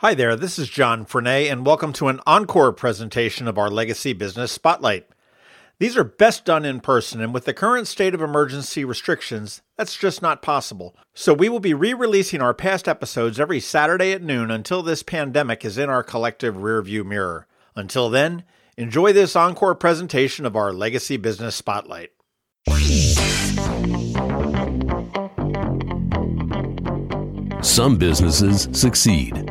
Hi there, this is John Frenaye, and welcome to an encore presentation of our Legacy Business Spotlight. These are best done in person, and with the current state of emergency restrictions, that's just not possible. So we will be re releasing our past episodes every Saturday at noon until this pandemic is in our collective rearview mirror. Until then, enjoy this encore presentation of our Legacy Business Spotlight. Some businesses succeed,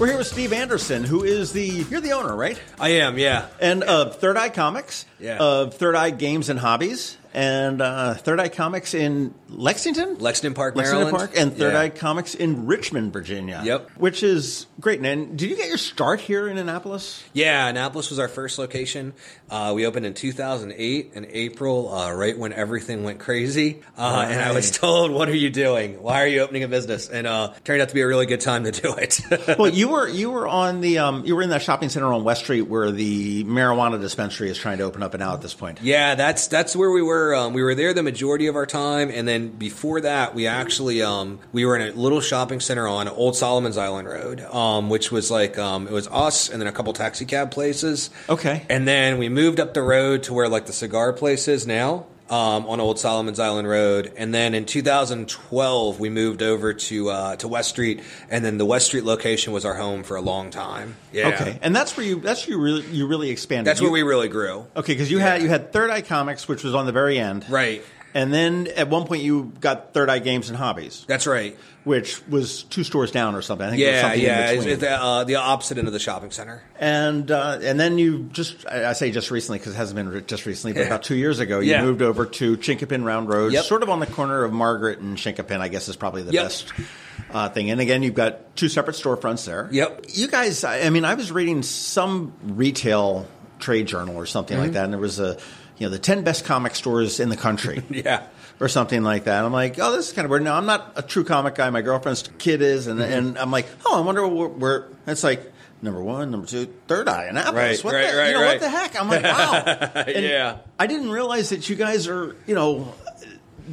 We're here with Steve Anderson, who is the you're the owner, right? I am, yeah. And of Third Eye Comics, Yeah. of Third Eye Games and Hobbies, and uh, Third Eye Comics in Lexington, Lexington Park, Lexington Maryland. Park, and Third Yeah. Eye Comics in Richmond, Virginia. Yep. which is great. And did you get your start here in Annapolis? Yeah, Annapolis was our first location. Uh, we opened in 2008 in April, uh, right when everything went crazy. Uh, And I was told, "What are you doing? Why are you opening a business?" And uh, turned out to be a really good time to do it. well, you were you were on the um, you were in that shopping center on West Street where the marijuana dispensary is trying to open up and out at this point. Yeah, that's that's where we were. Um, we were there the majority of our time, and then before that, we actually um, we were in a little shopping center on Old Solomon's Island Road, um, which was like um, it was us and then a couple taxi cab places. Okay. and then we moved up the road to where like the cigar place is now. Um, on Old Solomon's Island Road, and then in 2012 we moved over to uh, to West Street, and then the West Street location was our home for a long time. Yeah, Okay, and that's where you that's where you really you really expanded. that's You- where we really grew. Okay, because you had you had Third Eye Comics, which was on the very end, Right. And then at one point you got Third Eye Games and Hobbies, That's right. which was two stores down or something. I think it was Yeah, something yeah, it's, it's the, uh, the opposite end of the shopping center. and uh, and then you just I say just recently because it hasn't been just recently, but Yeah. about two years ago you Yeah. moved over to Chinquapin Round Road, Yep. sort of on the corner of Margaret and Chinquapin. I guess is probably the Yep. best. Uh, thing and again, you've got two separate storefronts there. Yep. You guys, I I mean, I was reading some retail trade journal or something Mm-hmm. like that, and there was a, you know, the ten best comic stores in the country. Yeah. or something like that. I'm like, oh, this is kind of weird. No, I'm not a true comic guy. My girlfriend's kid is, and Mm-hmm. and I'm like, oh, I wonder where. where it's like number one, number two, third eye, Annapolis. Right, what right, the, right, you know, what the heck? I'm like, wow. Yeah. I didn't realize that you guys are, you know,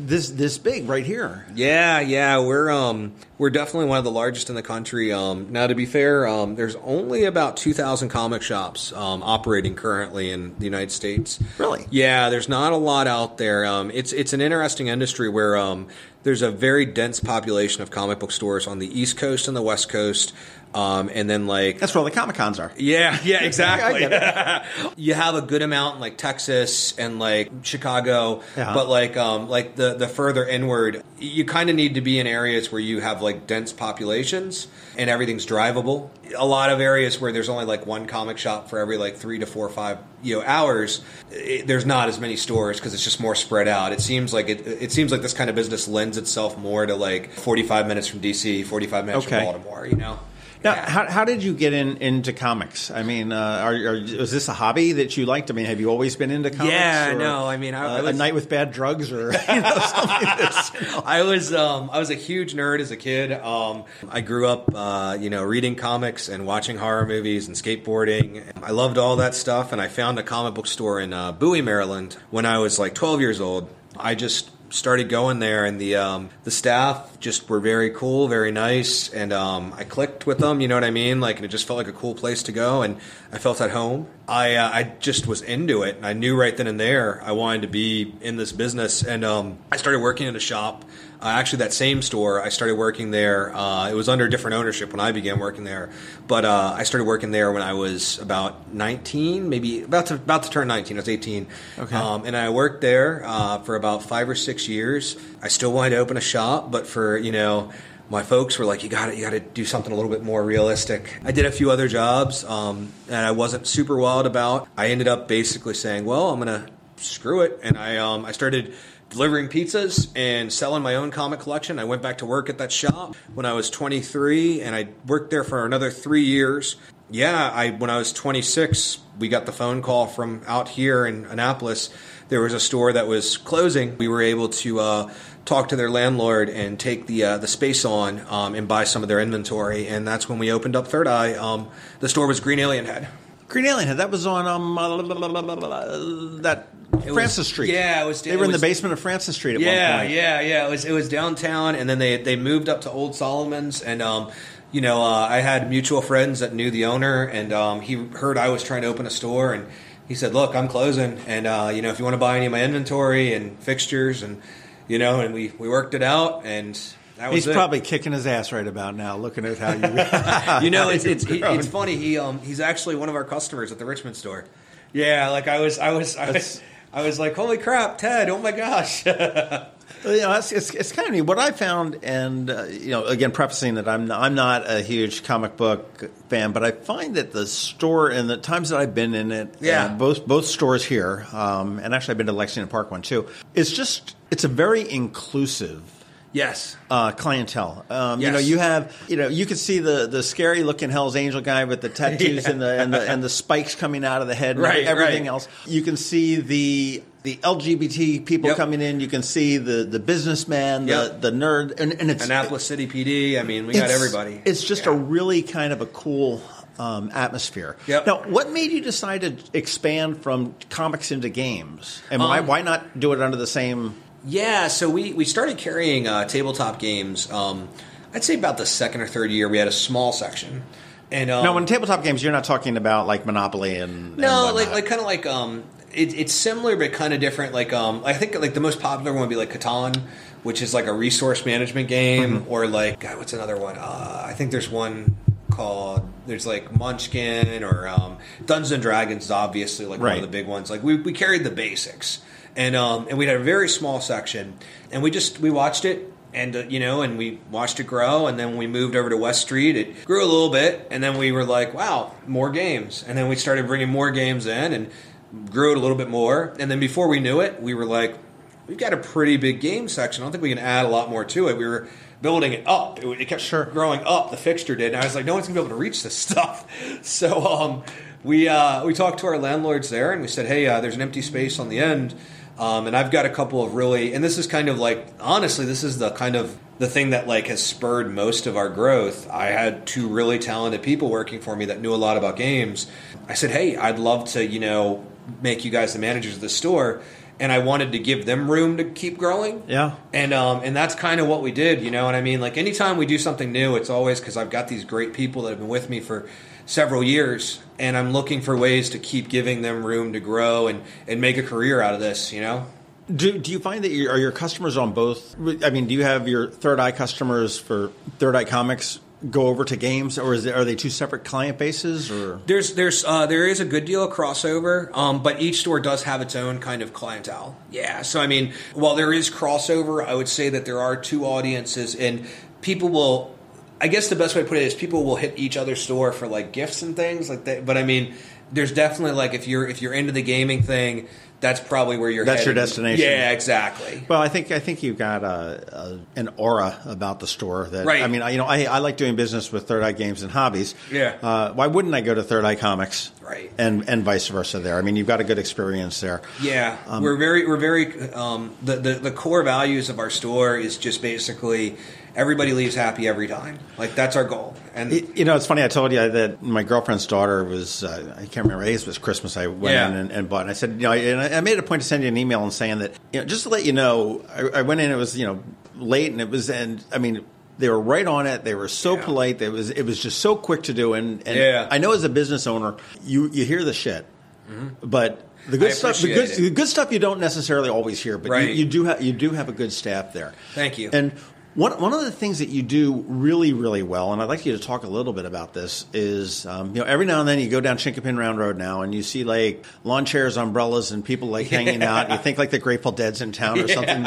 this this big right here. Yeah, yeah, we're um we're definitely one of the largest in the country. Um, now, to be fair, um, there's only about two thousand comic shops um, operating currently in the United States. Really? Yeah, there's not a lot out there. Um, it's it's an interesting industry where um, there's a very dense population of comic book stores on the East Coast and the West Coast, um, and then like That's where all the comic cons are. Yeah, yeah, exactly. You have a good amount in like Texas and like Chicago, but like um like the the further inward, you kind of need to be in areas where you have like dense populations and everything's drivable. A lot of areas where there's only like one comic shop for every like three to four or five you know hours, it, there's not as many stores because it's just more spread out. It seems like it it seems like this kind of business lends itself more to like 45 minutes from DC, 45 minutes Okay. from Baltimore. You know. Now, Yeah. how, how did you get in into comics? I mean, uh, are, are, is this a hobby that you liked? I mean, have you always been into comics? Yeah, or, no, I mean, I- uh, I was- a night with bad drugs, or you know, something that's, you know. I was um, I was a huge nerd as a kid. Um, I grew up, uh, you know, reading comics and watching horror movies and skateboarding. I loved all that stuff, and I found a comic book store in uh, Bowie, Maryland, when I was like 12 years old. I just started going there, and the um, the staff just were very cool, very nice, and um, I clicked with them. You know what I mean? Like, and it just felt like a cool place to go, and I felt at home. I uh, I just was into it, and I knew right then and there I wanted to be in this business, and um, I started working in a shop. Uh, actually, that same store, I started working there. Uh, it was under different ownership when I began working there, but uh, I started working there when I was about 19, maybe about to about to turn 19. I was 18. Okay. Um, and I worked there uh, for about five or six years. I still wanted to open a shop, but for you know, my folks were like, "You got to, you got to do something a little bit more realistic." I did a few other jobs, um, and I wasn't super wild about. I ended up basically saying, "Well, I'm gonna screw it," and I um, I started delivering pizzas and selling my own comic collection. I went back to work at that shop when I was 23, and I worked there for another three years. Yeah, I when I was 26, we got the phone call from out here in Annapolis. There was a store that was closing. We were able to uh, talk to their landlord and take the uh, the space on um, and buy some of their inventory, and that's when we opened up Third Eye. Um, the store was Green Alien Head. Green Alien Head. That was on um uh, that It Francis was- Street. yeah, it was- They it were in the basement of Francis Street at yeah, one point. Yeah, yeah, yeah. It was it was downtown, and then they they moved up to Old Solomon's, and um, you know, uh, I had mutual friends that knew the owner, and um, he heard I was trying to open a store, and he said, "Look, I'm closing, and uh, you know, if you want to buy any of my inventory and fixtures, and you know, and we we worked it out, and He's it. probably kicking his ass right about now, looking at how you. you know, it's it's it's funny. He um he's actually one of our customers at the Richmond store. Yeah, like I was I was I was, I was like, holy crap, Ted! Oh my gosh. You know, it's, it's, it's kind of neat. What I found, and uh, you know, again, prefacing that I'm I'm not a huge comic book fan, but I find that the store and the times that I've been in it, Yeah. both both stores here, um, and actually I've been to Lexington Park one too. It's just it's a very inclusive yes. uh, clientele. Um, You know, you have you know you can see the the scary looking Hell's Angel guy with the tattoos and the and the and the spikes coming out of the head and Right, everything right. else. You can see the the LGBT people Yep. coming in. You can see the the businessman, the Yep. the nerd, and, and it's Annapolis City PD. I mean, we got everybody. It's just Yeah. a really kind of a cool. Um, atmosphere. Yep. Now, what made you decide to expand from comics into games, and why Um, why not do it under the same? Yeah, so we, we started carrying uh, tabletop games. Um, I'd say about the second or third year, we had a small section. And um, no, when tabletop games, you're not talking about like Monopoly and and no, like like kind of like um, it, it's similar but kind of different. Like um, I think like the most popular one would be like Catan, which is like a resource management game, Mm-hmm. or like God, what's another one? Uh, I think there's one called there's like Munchkin or um, Dungeons and Dragons is obviously like one of the big ones. Like we, we carried the basics, and um, and we had a very small section, and we just we watched it. And uh, you know, and we watched it grow, and then we moved over to West Street. It grew a little bit, and then we were like, "Wow, more games!" And then we started bringing more games in, and grew it a little bit more. And then before we knew it, we were like, "We've got a pretty big game section. I don't think we can add a lot more to it." We were building it up. It, it kept Sure. growing up. The fixture did, and I was like, "No one's gonna be able to reach this stuff." So um, we uh, we talked to our landlords there, and we said, "Hey, uh, there's an empty space on the end." Um, and I've got a couple of really, and this is kind of like, honestly, this is the kind of the thing that like has spurred most of our growth. I had two really talented people working for me that knew a lot about games. I said, hey, I'd love to, you know, make you guys the managers of the store, and I wanted to give them room to keep growing. Yeah. And um, and that's kind of what we did, you know what I mean? Like anytime we do something new, it's always because I've got these great people that have been with me for several years, and I'm looking for ways to keep giving them room to grow and and make a career out of this, you know? Do, do you find that you, are your customers on both? I mean, do you have your Third Eye customers for Third Eye Comics go over to games, or is it, are they two separate client bases? Or There's there's uh, there is a good deal of crossover, um, but each store does have its own kind of clientele. Yeah, so I mean, while there is crossover, I would say that there are two audiences, and people will. I guess the best way to put it is people will hit each other's store for like gifts and things like that. But I mean, there's definitely like if you're if you're into the gaming thing, that's probably where you're. That's your destination. Yeah, exactly. well, I think I think you've got a, a, an aura about the store that Right. I mean, I, you know, I, I like doing business with Third Eye Games and Hobbies. Yeah. Uh, why wouldn't I go to Third Eye Comics? Right. And and vice versa. There. I mean, you've got a good experience there. Yeah, we're very we're very um, the, the the core values of our store is just basically everybody leaves happy every time. Like that's our goal. And You know, it's funny. I told you that my girlfriend's daughter was, uh, I can't remember, it was Christmas. I went Yeah. in and, and bought. And I said, you know, and I I made a point to send you an email and saying that, you know, just to let you know, I, I went in, it was, you know, late and it was, and I mean, they were right on it. They were so Yeah. polite. It was, it was just so quick to do. And, and Yeah. I know as a business owner, you, you hear the shit, mm-hmm. but the good I stuff, the good, the good stuff you don't necessarily always hear, but Right. you, you do have, you do have a good staff there. Thank you. And one, one of the things that you do really, really well, and I'd like you to talk a little bit about this, is um, you know every now and then you go down Chinquapin Round Road now and you see like lawn chairs, umbrellas, and people like hanging out. You think like the Grateful Dead's in town or something,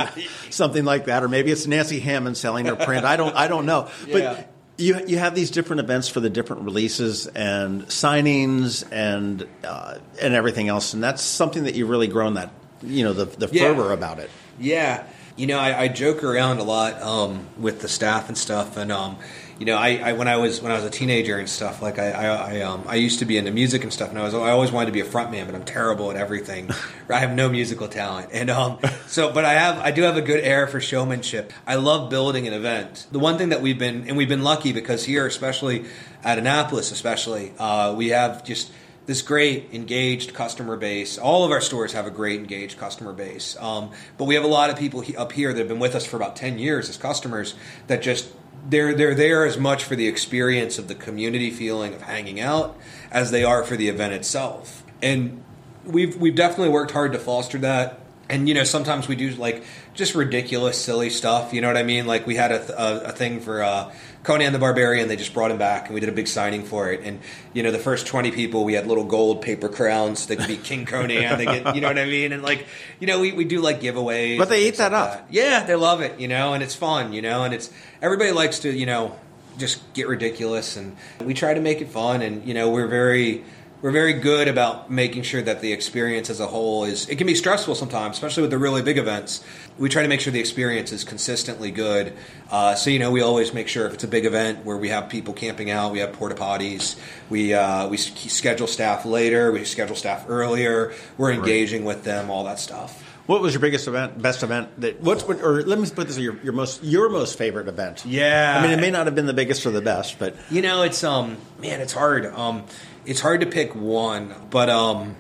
something like that, or maybe it's Nancy Hammond selling her print. I don't, I don't know, Yeah. but. You, you have these different events for the different releases and signings and uh, and everything else, and that's something that you've really grown that you know the the Yeah. fervor about it. Yeah, you know, I, I joke around a lot um, with the staff and stuff, and um, you know, I, I when I was when I was a teenager and stuff, like I I, I, um, I used to be into music and stuff, and I was I always wanted to be a frontman, but I'm terrible at everything. I have no musical talent, and um, so but I have I do have a good air for showmanship. I love building an event. The one thing that we've been and we've been lucky because here, especially at Annapolis, especially uh, we have just this great engaged customer base. All of our stores have a great engaged customer base, um, but we have a lot of people he, up here that have been with us for about ten years as customers that just they're they're there as much for the experience of the community feeling of hanging out as they are for the event itself. And we've we've definitely worked hard to foster that. And you know, sometimes we do like just ridiculous, silly stuff. You know what I mean? Like we had a, a, a thing for uh, Conan the Barbarian. They just brought him back, and we did a big signing for it. And you know, the first twenty people, we had little gold paper crowns that could be King Conan. they get, you know what I mean? And like, you know, we, we do like giveaways. But they eat that like up. Yeah, they love it. You know, and it's fun. You know, and it's everybody likes to you know just get ridiculous, and we try to make it fun. And you know, we're very we're very good about making sure that the experience as a whole is it can be stressful sometimes especially with the really big events. We try to make sure the experience is consistently good. Uh, so you know we always make sure if it's a big event where we have people camping out we have porta potties we uh, we schedule staff later we schedule staff earlier we're engaging with them all that stuff What was your biggest event, best event? That what's what, or let me put this: your your most your most favorite event. Yeah. I mean, it may not have been the biggest or the best, but You know, it's um, man, it's hard. Um, it's hard to pick one, but um,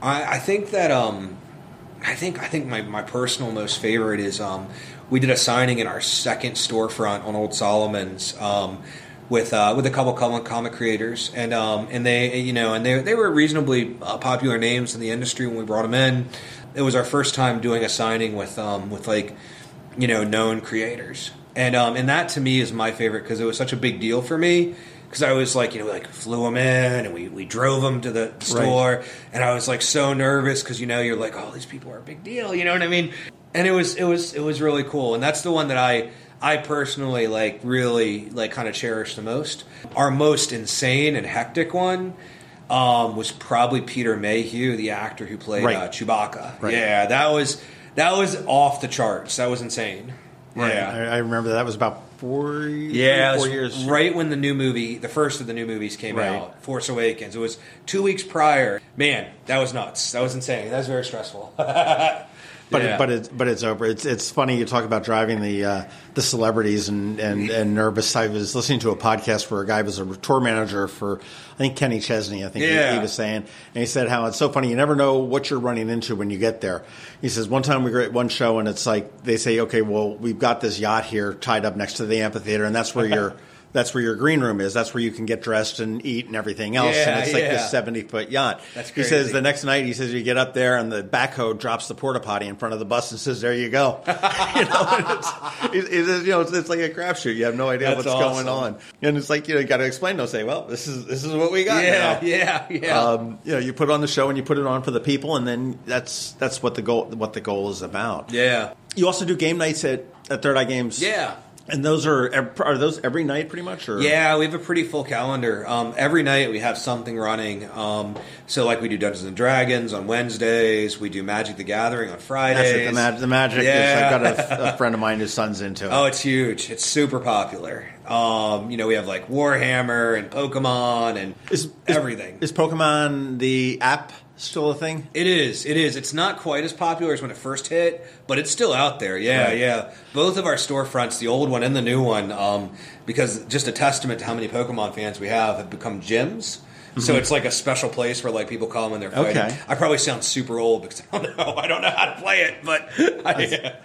I, I think that um, I think I think my, my personal most favorite is um, we did a signing in our second storefront on Old Solomon's. Um, with uh, with a couple comic comic creators, and um, and they you know and they they were reasonably uh, popular names in the industry when we brought them in. It was our first time doing a signing with um, with like you know known creators. And um, and that to me is my favorite because it was such a big deal for me because I was like you know like flew them in and we, we drove them to the store. And I was like so nervous because you know you're like oh these people are a big deal you know what I mean? And it was it was it was really cool. And that's the one that I I personally like really like kind of cherish the most our most insane and hectic one um, was probably Peter Mayhew the actor who played Right. uh, Chewbacca Right. yeah that was that was off the charts that was insane yeah I, I remember that that was about four yeah, four years right when the new movie, the first of the new movies came Right. out, Force Awakens. It was two weeks prior. Man, that was nuts. That was insane. That was very stressful. But Yeah. it, but it's but it's over. It's it's funny you talk about driving the uh, the celebrities and, and, and nervous. I was listening to a podcast where a guy was a tour manager for I think Kenny Chesney. I think he- he, was saying, and he said how it's so funny. You never know what you're running into when you get there. He says one time we were at one show and it's like they say, okay, well we've got this yacht here tied up next to the amphitheater, and that's where your that's where your green room is. That's where you can get dressed and eat and everything else. Yeah, and it's like yeah. this seventy foot yacht. That's He says the next night he says you get up there and the backhoe drops the porta potty in front of the bus and says there you go. you know, it's, he you know it's, it's like a crapshoot. You have no idea That's what's going awesome. on, and it's like you know you got to explain. They'll say, well, this is this is what we got yeah, now. yeah, yeah. Um, you know, you put on the show and you put it on for the people, and then that's that's what the goal what the goal is about. yeah, You also do game nights at, at Third Eye Games. yeah. And those are are those every night pretty much? Or Yeah, we have a pretty full calendar. Um, every night we have something running. Um, so, like, we do Dungeons and Dragons on Wednesdays. We do Magic the Gathering on Fridays. That's it. The, mag- the magic Yeah. is. I've got a, a friend of mine whose son's into it. Oh, it's huge. It's super popular. Um, you know, we have like Warhammer and Pokemon and Is- is- everything. Is Pokemon the app still a thing? it is. It is. It's not quite as popular as when it first hit, but it's still out there. Yeah, Right. yeah. Both of our storefronts, the old one and the new one, um, because just a testament to how many Pokemon fans we have, have become gyms. So it's like a special place where like people come and they're fighting. Mm-hmm. Okay. I probably sound super old because I don't know. I don't know how to play it, but I,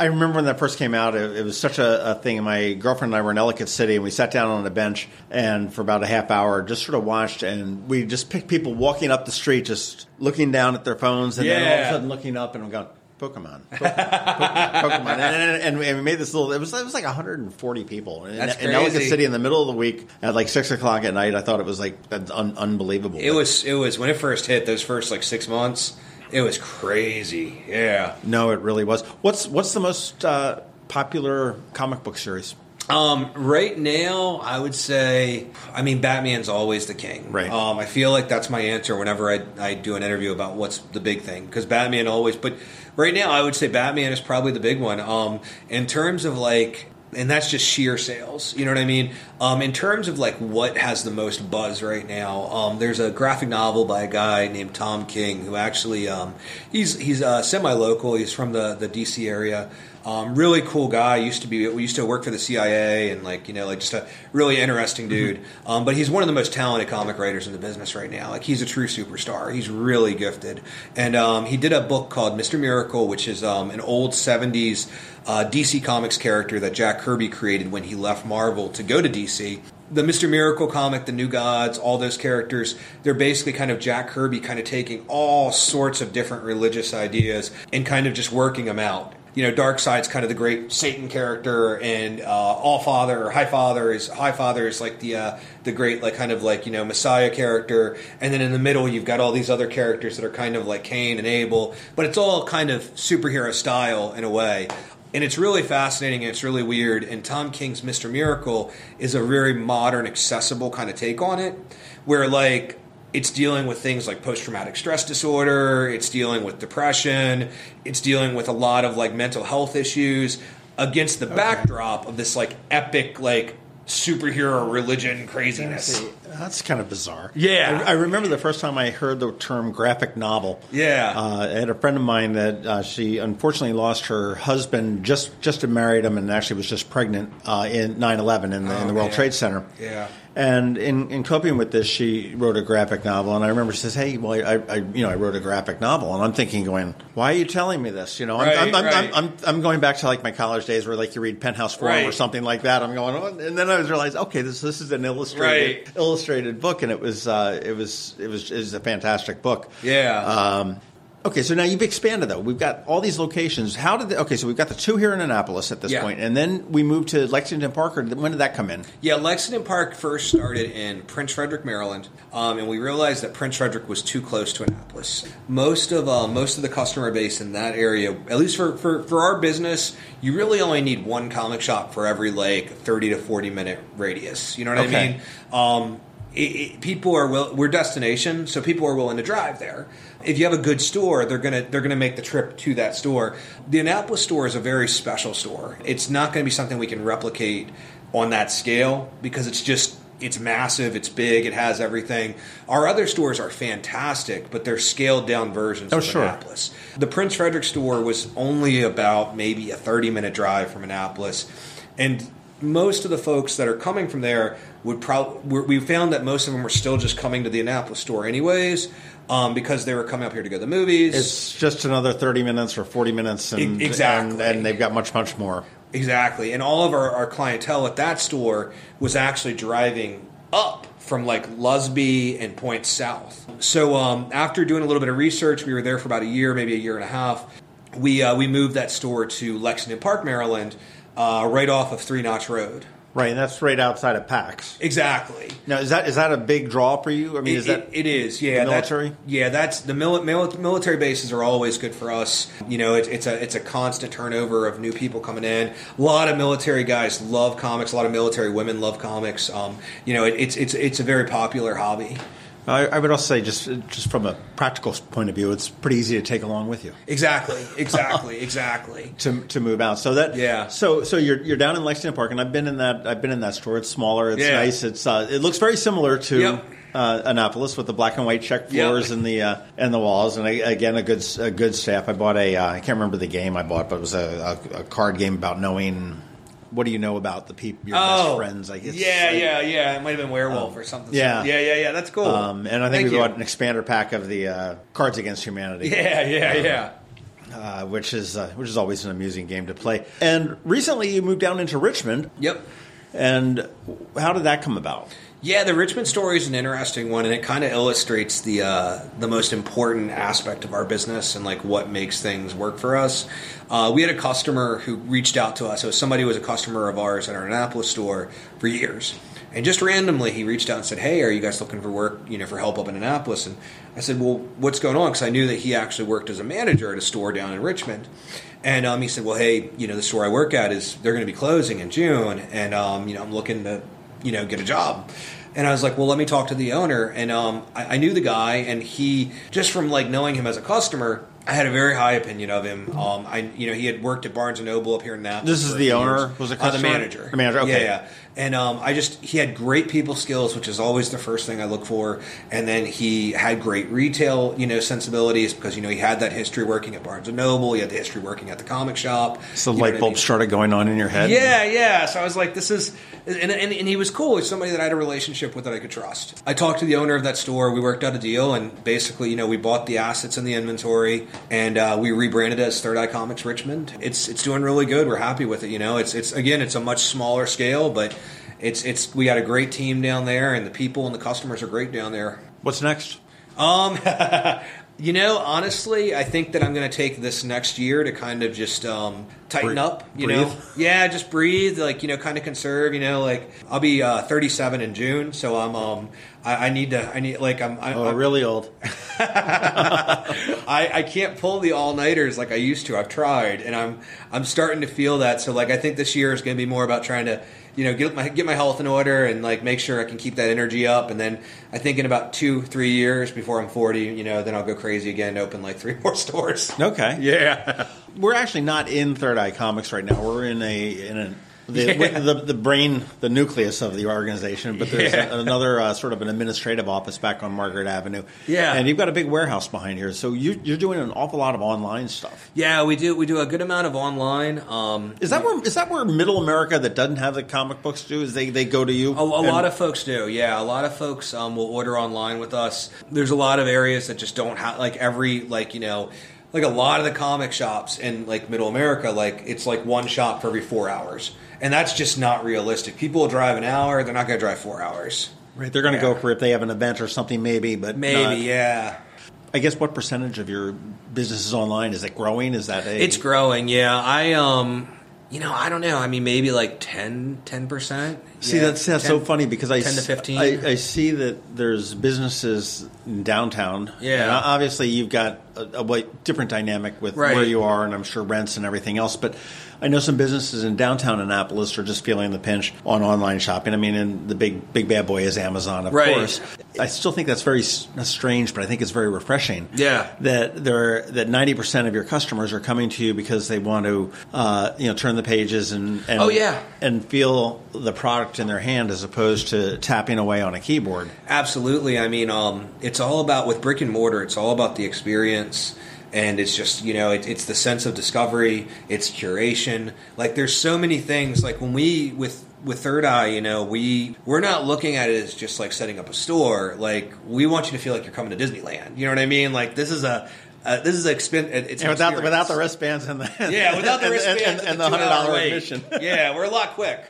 I remember when that first came out, it, it was such a, a thing. My girlfriend and I were in Ellicott City, and we sat down on a bench and for about a half hour just sort of watched. And we just picked people walking up the street, just looking down at their phones, and then all of a sudden looking up and I'm going, Pokemon, Pokemon, Pokemon. And, and, and, and we made this little. It was it was like 140 people in, That's in Ellicott. City in the middle of the week at like six o'clock at night. I thought it was like un, unbelievable. it was. It was when it first hit. Those first like six months, it was crazy. Yeah. no, it really was. What's what's the most uh, popular comic book series? Um, right now, I would say, I mean, Batman's always the king. Right. Um, I feel like that's my answer whenever I, I do an interview about what's the big thing because Batman always. But right now, I would say Batman is probably the big one. Um, in terms of like and that's just sheer sales. You know what I mean? Um, in terms of like what has the most buzz right now, um, there's a graphic novel by a guy named Tom King who actually um, he's he's uh, semi local. He's from the the DC area. Um, really cool guy. Used to be we used to work for the CIA and like you know like just a really interesting mm-hmm. dude. Mm-hmm. Um, but he's one of the most talented comic writers in the business right now. Like he's a true superstar. He's really gifted. And um, he did a book called Mister Miracle, which is um, an old '70s uh, DC Comics character that Jack Kirby created when he left Marvel to go to DC the Mr. Miracle comic, the New Gods, all those characters, they're basically kind of Jack Kirby kind of taking all sorts of different religious ideas and kind of just working them out you know, Darkseid's kind of the great Satan character, and uh, All Father or High Father is High Father is like the uh, the great like kind of like you know Messiah character, and then in the middle you've got all these other characters that are kind of like Cain and Abel, but it's all kind of superhero style in a way. And it's really fascinating and it's really weird. And Tom King's Mr. Miracle is a very modern, accessible kind of take on it, where like it's dealing with things like post traumatic stress disorder, it's dealing with depression, it's dealing with a lot of like mental health issues against the okay. backdrop of this like epic like superhero religion craziness. That's kind of bizarre. Yeah, I, I, remember the first time I heard the term graphic novel. Yeah, uh, I had a friend of mine that uh, she unfortunately lost her husband just just married him and actually was just pregnant uh, in 9-11 in the, oh, in the World Trade Center. Yeah, and in, in coping with this, she wrote a graphic novel, and I remember she says, "Hey, well, I, I you know I wrote a graphic novel," and I'm thinking, going, "Why are you telling me this?" You know, right, I'm, I'm, right. I'm, I'm, I'm, going back to like my college days where like you read Penthouse Forum right. or something like that. I'm going, oh, and then I was realized, okay, this this is an illustrated illustrated book, and it was uh, it was it was it was a fantastic book. Yeah. Um, Okay, so now you've expanded though. We've got all these locations. How did the, okay? So we've got the two here in Annapolis at this yeah. point, and then we moved to Lexington Park. Or when did that come in? Yeah, Lexington Park first started in Prince Frederick, Maryland, um, and we realized that Prince Frederick was too close to Annapolis. Most of uh, most of the customer base in that area, at least for, for for our business, you really only need one comic shop for every like thirty to forty minute radius. You know what okay. I mean? Um, it, it, people are will, we're destination, so people are willing to drive there if you have a good store, they're gonna they're gonna make the trip to that store. The Annapolis store is a very special store. It's not going to be something we can replicate on that scale because it's just it's massive, it's big, it has everything. Our other stores are fantastic, but they're scaled down versions oh, of sure. Annapolis. The Prince Frederick store was only about maybe a 30 minute drive from Annapolis. And most of the folks that are coming from there would probably we found that most of them were still just coming to the Annapolis store anyways um, because they were coming up here to go to the movies. It's just another thirty minutes or forty minutes, and exactly, and, and they've got much much more. Exactly, and all of our, our clientele at that store was actually driving up from like Lusby and Point South. So um, after doing a little bit of research, we were there for about a year, maybe a year and a half. We uh, we moved that store to Lexington Park, Maryland, uh, right off of Three Notch Road. Right, and that's right outside of PAX. Exactly. Now, is that is that a big draw for you? I mean, it, is that it, it is? Yeah, military. That, yeah, that's the mili- military bases are always good for us. You know, it, it's a it's a constant turnover of new people coming in. A lot of military guys love comics. A lot of military women love comics. Um, you know, it's it's it's a very popular hobby. I, I, would also say, just just from a practical point of view, it's pretty easy to take along with you. Exactly, exactly, exactly. to to move out. So that yeah. So so you're you're down in Lexington Park, and I've been in that I've been in that store. It's smaller. It's yeah. nice. It's uh, it looks very similar to. Yep. Uh, Annapolis with the black and white check floors yep. and the uh, and the walls, and again a good a good staff. I bought a uh, I can't remember the game I bought, but it was a, a, a card game about knowing what do you know about the people, your oh, best friends? I guess. Yeah, yeah, yeah. It might have been werewolf um, or something. Yeah, yeah, yeah, yeah. That's cool. Um, and I think Thank we bought an expander pack of the uh, Cards Against Humanity. Yeah, yeah, um, yeah. Uh, which is uh, which is always an amusing game to play. And recently, you moved down into Richmond. Yep. And how did that come about? Yeah, the Richmond story is an interesting one, and it kind of illustrates the uh, the most important aspect of our business and like what makes things work for us. Uh, we had a customer who reached out to us. So somebody was a customer of ours at our Annapolis store for years, and just randomly he reached out and said, "Hey, are you guys looking for work? You know, for help up in Annapolis?" And I said, "Well, what's going on?" Because I knew that he actually worked as a manager at a store down in Richmond. And um, he said, "Well, hey, you know, the store I work at is they're going to be closing in June, and um, you know, I'm looking to, you know, get a job." And I was like, well, let me talk to the owner. And um, I, I, knew the guy, and he just from like knowing him as a customer, I had a very high opinion of him. Um, I, you know, he had worked at Barnes and Noble up here in Napa. This is the few owner? years. Was it uh, the manager? The manager, okay. Yeah, yeah. And um, I just he had great people skills, which is always the first thing I look for. And then he had great retail, you know, sensibilities because you know he had that history working at Barnes and Noble. He had the history working at the comic shop. So know light what I bulb mean? started going on in your head. Yeah, yeah. So I was like, this is, and, and, and he was cool. He's somebody that I had a relationship with that I could trust. I talked to the owner of that store. We worked out a deal, and basically, you know, we bought the assets and the inventory, and uh, we rebranded it as Third Eye Comics Richmond. It's it's doing really good. We're happy with it. You know, it's it's again, it's a much smaller scale, but it's it's we got a great team down there, and the people and the customers are great down there. What's next? Um, you know, honestly, I think that I'm going to take this next year to kind of just um, tighten Breathe- up. You breathe? know, yeah, just breathe. Like you know, kind of conserve. You know, like I'll be uh, 37 in June, so I'm um, I, I need to. I need like I'm. I, Oh, I'm really old. I, I can't pull the all nighters like I used to. I've tried, and I'm I'm starting to feel that. So like I think this year is going to be more about trying to you know get my get my health in order and like make sure I can keep that energy up. And then I think in about two three years before I'm 40, you know, then I'll go crazy again, and open like three more stores. Okay. Yeah. We're actually not in Third Eye Comics right now. We're in a in a the, Yeah. the the brain, the nucleus of the organization. But there's Yeah. a- another uh, sort of an administrative office back on Margaret Avenue. Yeah. and you've got a big warehouse behind here. So you, you're doing an awful lot of online stuff. Yeah, we do we do a good amount of online. Um, Is that where is that where Middle America that doesn't have the comic books do? Is they, they go to you? A, a lot of folks do, yeah. A lot of folks um, will order online with us. There's a lot of areas that just don't have like every like you know like a lot of the comic shops in like Middle America, like it's like one shop for every four hours, and that's just not realistic. People will drive an hour; they're not going to drive four hours. right, they're going to yeah. go for if they have an event or something, maybe. But Maybe, not- yeah. I guess what percentage of your business is online? Is it growing? Is that a? It's growing, yeah. I um, you know, I don't know. I mean, maybe like 10 percent. See, that's, that's so funny because I 10 to 15. I, I see that there's businesses in downtown. Yeah. And uh, obviously, you've got a, a different dynamic with Right. where you are, and I'm sure rents and everything else. But I know some businesses in downtown Annapolis are just feeling the pinch on online shopping. I mean, and the big big bad boy is Amazon, of Right. course. I still think that's very strange, but I think it's very refreshing. Yeah. That there that 90 percent of your customers are coming to you because they want to, uh, you know, turn the pages and, and Oh, yeah. and feel the product in their hand as opposed to tapping away on a keyboard. Absolutely. I mean, um, it's all about with brick and mortar. It's all about the experience, and it's just you know, it, it's the sense of discovery. It's curation. Like there's so many things. Like when we with with Third Eye, you know, we we're not looking at it as just like setting up a store. Like we want you to feel like you're coming to Disneyland. You know what I mean? Like this is a uh, this is expen- It's And without the, without the wristbands and the Yeah, without the and- wristbands and, and, and the, the hundred dollar admission. yeah, we're a lot quick,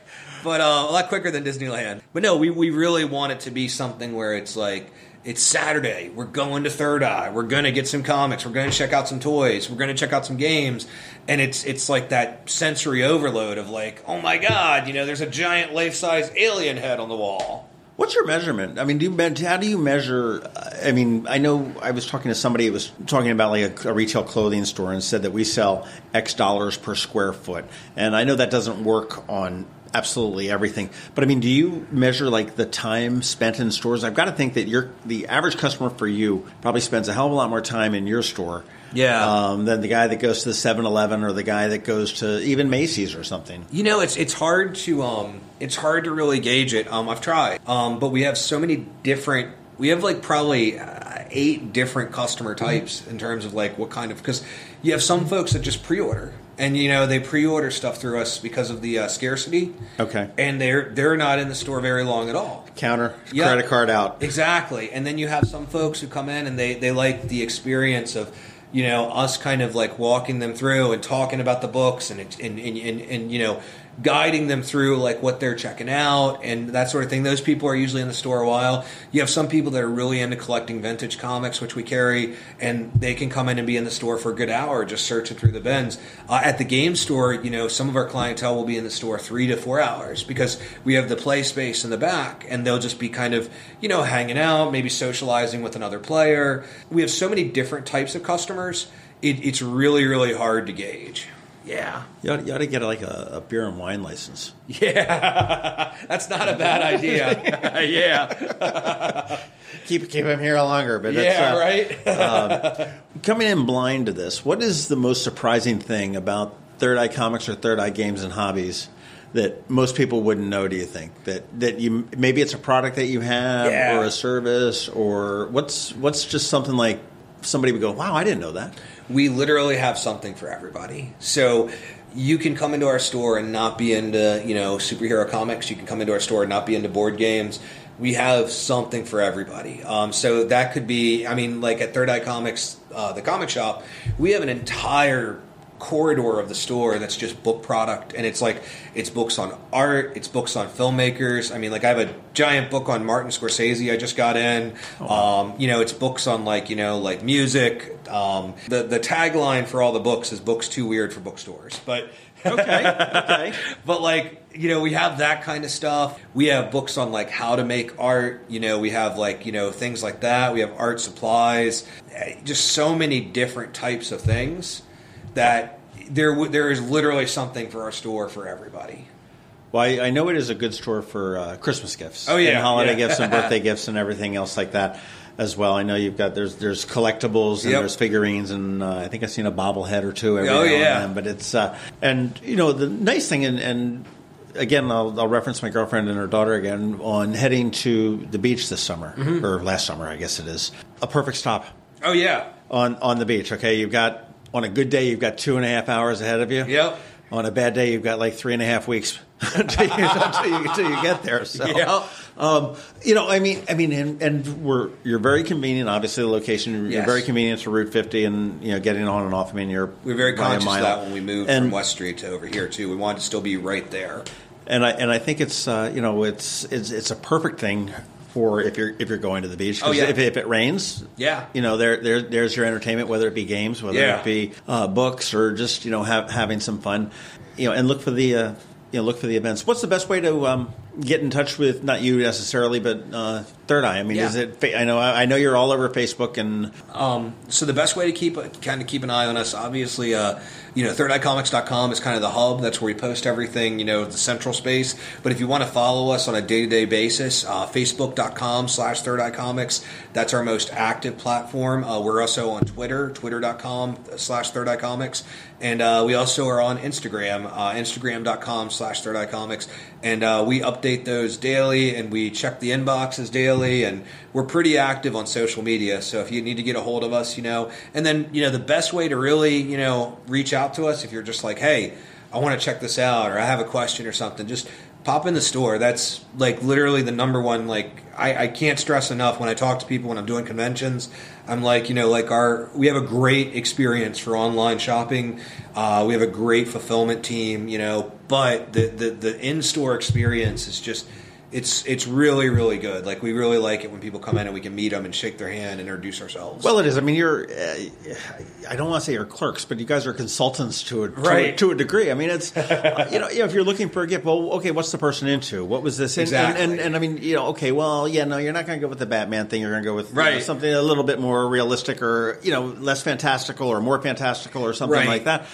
but uh, a lot quicker than Disneyland. But no, we we really want it to be something where it's like it's Saturday. We're going to Third Eye. We're gonna get some comics. We're gonna check out some toys. We're gonna check out some games. And it's it's like that sensory overload of like, oh my god, you know, there's a giant life size alien head on the wall. What's your measurement? I mean, do you how do you measure? I mean, I know I was talking to somebody who was talking about like a, a retail clothing store and said that we sell X dollars per square foot, and I know that doesn't work on absolutely everything. But I mean, do you measure like the time spent in stores? I've got to think that your the average customer for you probably spends a hell of a lot more time in your store. Yeah. Um, than the guy that goes to the 7-Eleven or the guy that goes to even Macy's or something. You know, it's it's hard to um it's hard to really gauge it. Um, I've tried, um, but we have so many different. We have like probably uh, eight different customer types in terms of like what kind of because you have some folks that just pre-order and you know they pre-order stuff through us because of the uh, scarcity. Okay. and they're they're not in the store very long at all. Counter, Yeah. credit card out. Exactly. And then you have some folks who come in and they, they like the experience of, you know, us kind of like walking them through and talking about the books and, and, and, and, and you know, guiding them through like what they're checking out and that sort of thing. Those people are usually in the store a while. You have some people that are really into collecting vintage comics, which we carry, and they can come in and be in the store for a good hour just searching through the bins. Uh, at the game store, you know, some of our clientele will be in the store three to four hours because we have the play space in the back and they'll just be kind of, you know, hanging out, maybe socializing with another player. We have so many different types of customers. It, it's really, really hard to gauge. Yeah. You ought, you ought to get like a, a, beer and wine license. Yeah, that's not a bad idea. yeah. keep keep him here longer, but that's yeah, uh, right. um, coming in blind to this, what is the most surprising thing about Third Eye Comics or Third Eye Games and Hobbies? that most people wouldn't know do you think that that you maybe it's a product that you have yeah. or a service or what's what's just something like somebody would go wow i didn't know that we literally have something for everybody. So you can come into our store and not be into you know superhero comics. You can come into our store and not be into board games. We have something for everybody. Um, so that could be i mean like at third eye comics uh, the comic shop we have an entire corridor of the store that's just book product and it's like it's books on art it's books on filmmakers. I mean like i have a giant book on martin scorsese i just got in. Oh, wow. um, you know it's books on like you know like music. Um, the, the tagline for all the books is books too weird for bookstores but okay okay. But like you know we have that kind of stuff. We have books on like how to make art. You know we have like you know things like that. We have art supplies. Eh, just so many different types of things that there there is literally something for our store for everybody. Well, I, I know it is a good store for uh, Christmas gifts. Oh yeah, and holiday yeah. gifts and birthday gifts and everything else like that as well. I know you've got there's there's collectibles and yep. there's figurines and uh, I think I've seen a bobblehead or two every oh, now yeah. and then. But it's uh, and you know the nice thing and, and again I'll, I'll, reference my girlfriend and her daughter again on heading to the beach this summer mm-hmm. or last summer I guess it is a perfect stop. Oh yeah, on on the beach. Okay, you've got on a good day, you've got two and a half hours ahead of you. Yep. On a bad day, you've got like three and a half weeks until, you, until, you, until, you, get there. So, yep. um, you know, I mean, I mean, and, and, we're you're very convenient. Obviously, the location you're yes. very convenient to Route 50, and you know, getting on and off. I mean, you're we're very conscious of that when we moved and, from West Street to over here too. We wanted to still be right there. And I and I think it's uh, you know it's it's it's a perfect thing for if you're if you're going to the beach. Oh yeah. If, if, it rains, yeah, you know there, there there's your entertainment, whether it be games, whether yeah. it be uh, books, or just you know have, having some fun. You know, and look for the uh, you know look for the events. What's the best way to um, get in touch with not you necessarily, but uh, Third Eye? I mean, yeah. is it? I know I know you're all over Facebook and. Um, so the best way to keep kind of keep an eye on us, obviously, uh, you know, thirdeyecomics.com is kind of the hub. That's where we post everything. You know, the central space. But if you want to follow us on a day to day basis, uh, Facebook.com slash Third Eye Comics. That's our most active platform. Uh, we're also on Twitter, Twitter.com slash Third Eye Comics. And uh, we also are on Instagram, uh, Instagram.com slash Third Eye Comics. And uh, we update those daily and we check the inboxes daily. And we're pretty active on social media. So if you need to get a hold of us, you know, and then, you know, the best way to really, you know, reach out to us if you're just like, hey, I want to check this out or I have a question or something, just pop in the store. That's like literally the number one. Like I, I, can't stress enough when I talk to people when I'm doing conventions. I'm like, you know, like our we have a great experience for online shopping. Uh, we have a great fulfillment team, you know, but the the, the in store experience is just it's it's really really good. Like we really like it when people come in and we can meet them and shake their hand and introduce ourselves. Well, it is. I mean, you're. Uh, I don't want to say you're clerks, but you guys are consultants to a right. to, a, to a degree. I mean, it's uh, you know, if you're looking for a gift, well, okay, what's the person into? What was this? And, exactly. And, and, and, I mean, you know, okay, well, yeah, no, you're not going to go with the Batman thing. You're going to go with right. you know, something a little bit more realistic, or you know, less fantastical, or more fantastical, or something right. like that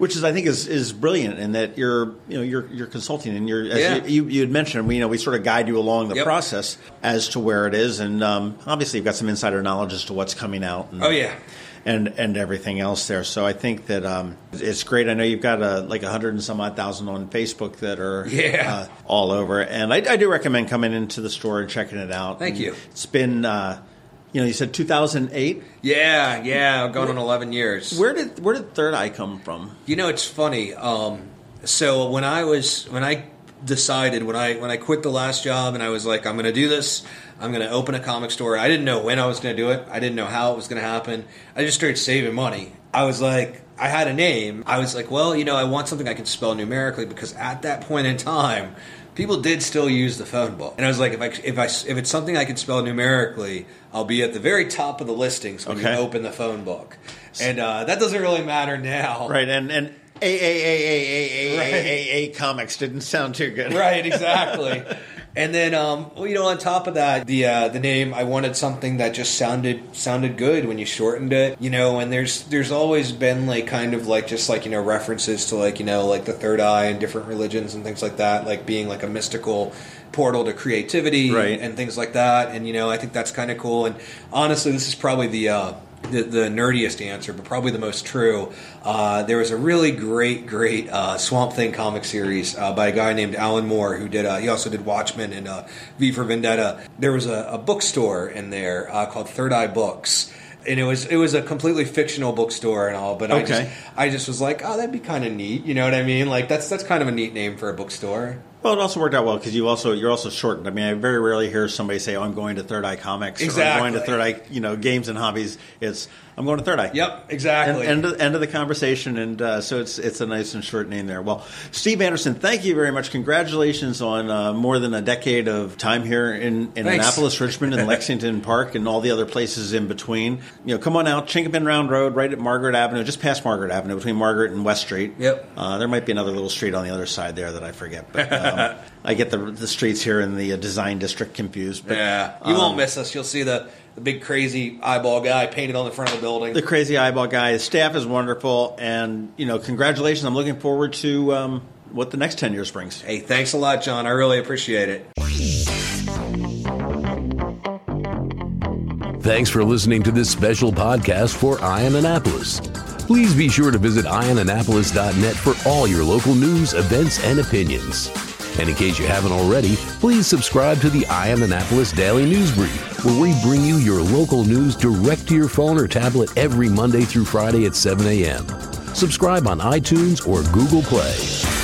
which is I think is, is brilliant in that you're you know you're you're consulting and you're yeah. you, you, had mentioned we you know we sort of guide you along the yep. process as to where it is and um, obviously you've got some insider knowledge as to what's coming out. And, oh yeah. And, and everything else there. So I think that um, it's great. I know you've got a, like a hundred and some odd thousand on Facebook that are yeah. uh, all over. And I, I, do recommend coming into the store and checking it out. Thank and you. It's been uh, you know, you said 2008. Yeah, yeah, going on 11 years. Where did where did Third Eye come from? You know, it's funny. Um, so when I was when I decided when I when I quit the last job and I was like, I'm going to do this. I'm going to open a comic store. I didn't know when I was going to do it. I didn't know how it was going to happen. I just started saving money. I was like, I had a name. I was like, well, you know, I want something I can spell numerically because at that point in time, people did still use the phone book. And I was like, if I if I if it's something I can spell numerically, I'll be at the very top of the listings when okay. you open the phone book. And uh, that doesn't really matter now, right? And and a A A A A A A A comics didn't sound too good, right? Exactly. And then, um, well, you know, on top of that, the uh, the name I wanted something that just sounded sounded good when you shortened it. You know, and there's there's always been like kind of like just like you know references to like you know like the third eye and different religions and things like that, like being like a mystical portal to creativity Right. and things like that. And you know, I think that's kind of cool. And honestly, this is probably the uh, the, the nerdiest answer, but probably the most true. Uh, there was a really great, great uh, Swamp Thing comic series uh, by a guy named Alan Moore who did. Uh, he also did Watchmen and uh, V for Vendetta. There was a, a bookstore in there uh, called Third Eye Books. And it was it was a completely fictional bookstore and all, but I just I just was like, oh, that'd be kind of neat, you know what I mean? Like that's that's kind of a neat name for a bookstore. Well, it also worked out well because you also you're also shortened. I mean, I very rarely hear somebody say, "Oh, I'm going to Third Eye Comics." Or, I'm going to Third Eye, you know, games and hobbies. It's I'm going to Third Eye. Yep, exactly. End, end, of, end of the conversation, and uh, so it's it's a nice and short name there. Well, Steve Anderson, thank you very much. Congratulations on uh, more than a decade of time here in, in Thanks. Annapolis, Richmond, and Lexington Park, and all the other places in between. You know, come on out, Chinquapin Round Road, right at Margaret Avenue, just past Margaret Avenue, between Margaret and West Street. Yep. Uh, there might be another little street on the other side there that I forget, but um, I get the the streets here in the uh, design district confused. But, Yeah, you um, won't miss us. You'll see the, the big crazy eyeball guy painted on the front of the building. the crazy eyeball guy. His staff is wonderful, and you know, congratulations. I'm looking forward to um, what the next ten years brings. hey, thanks a lot, John. I really appreciate it. Thanks for listening to this special podcast for Eye On Annapolis. Please be sure to visit eyeonannapolis.net for all your local news, events, and opinions. And in case you haven't already, please subscribe to the Eye On Annapolis Daily News Brief, where we bring you your local news direct to your phone or tablet every Monday through Friday at 7 a.m. Subscribe on iTunes or Google Play.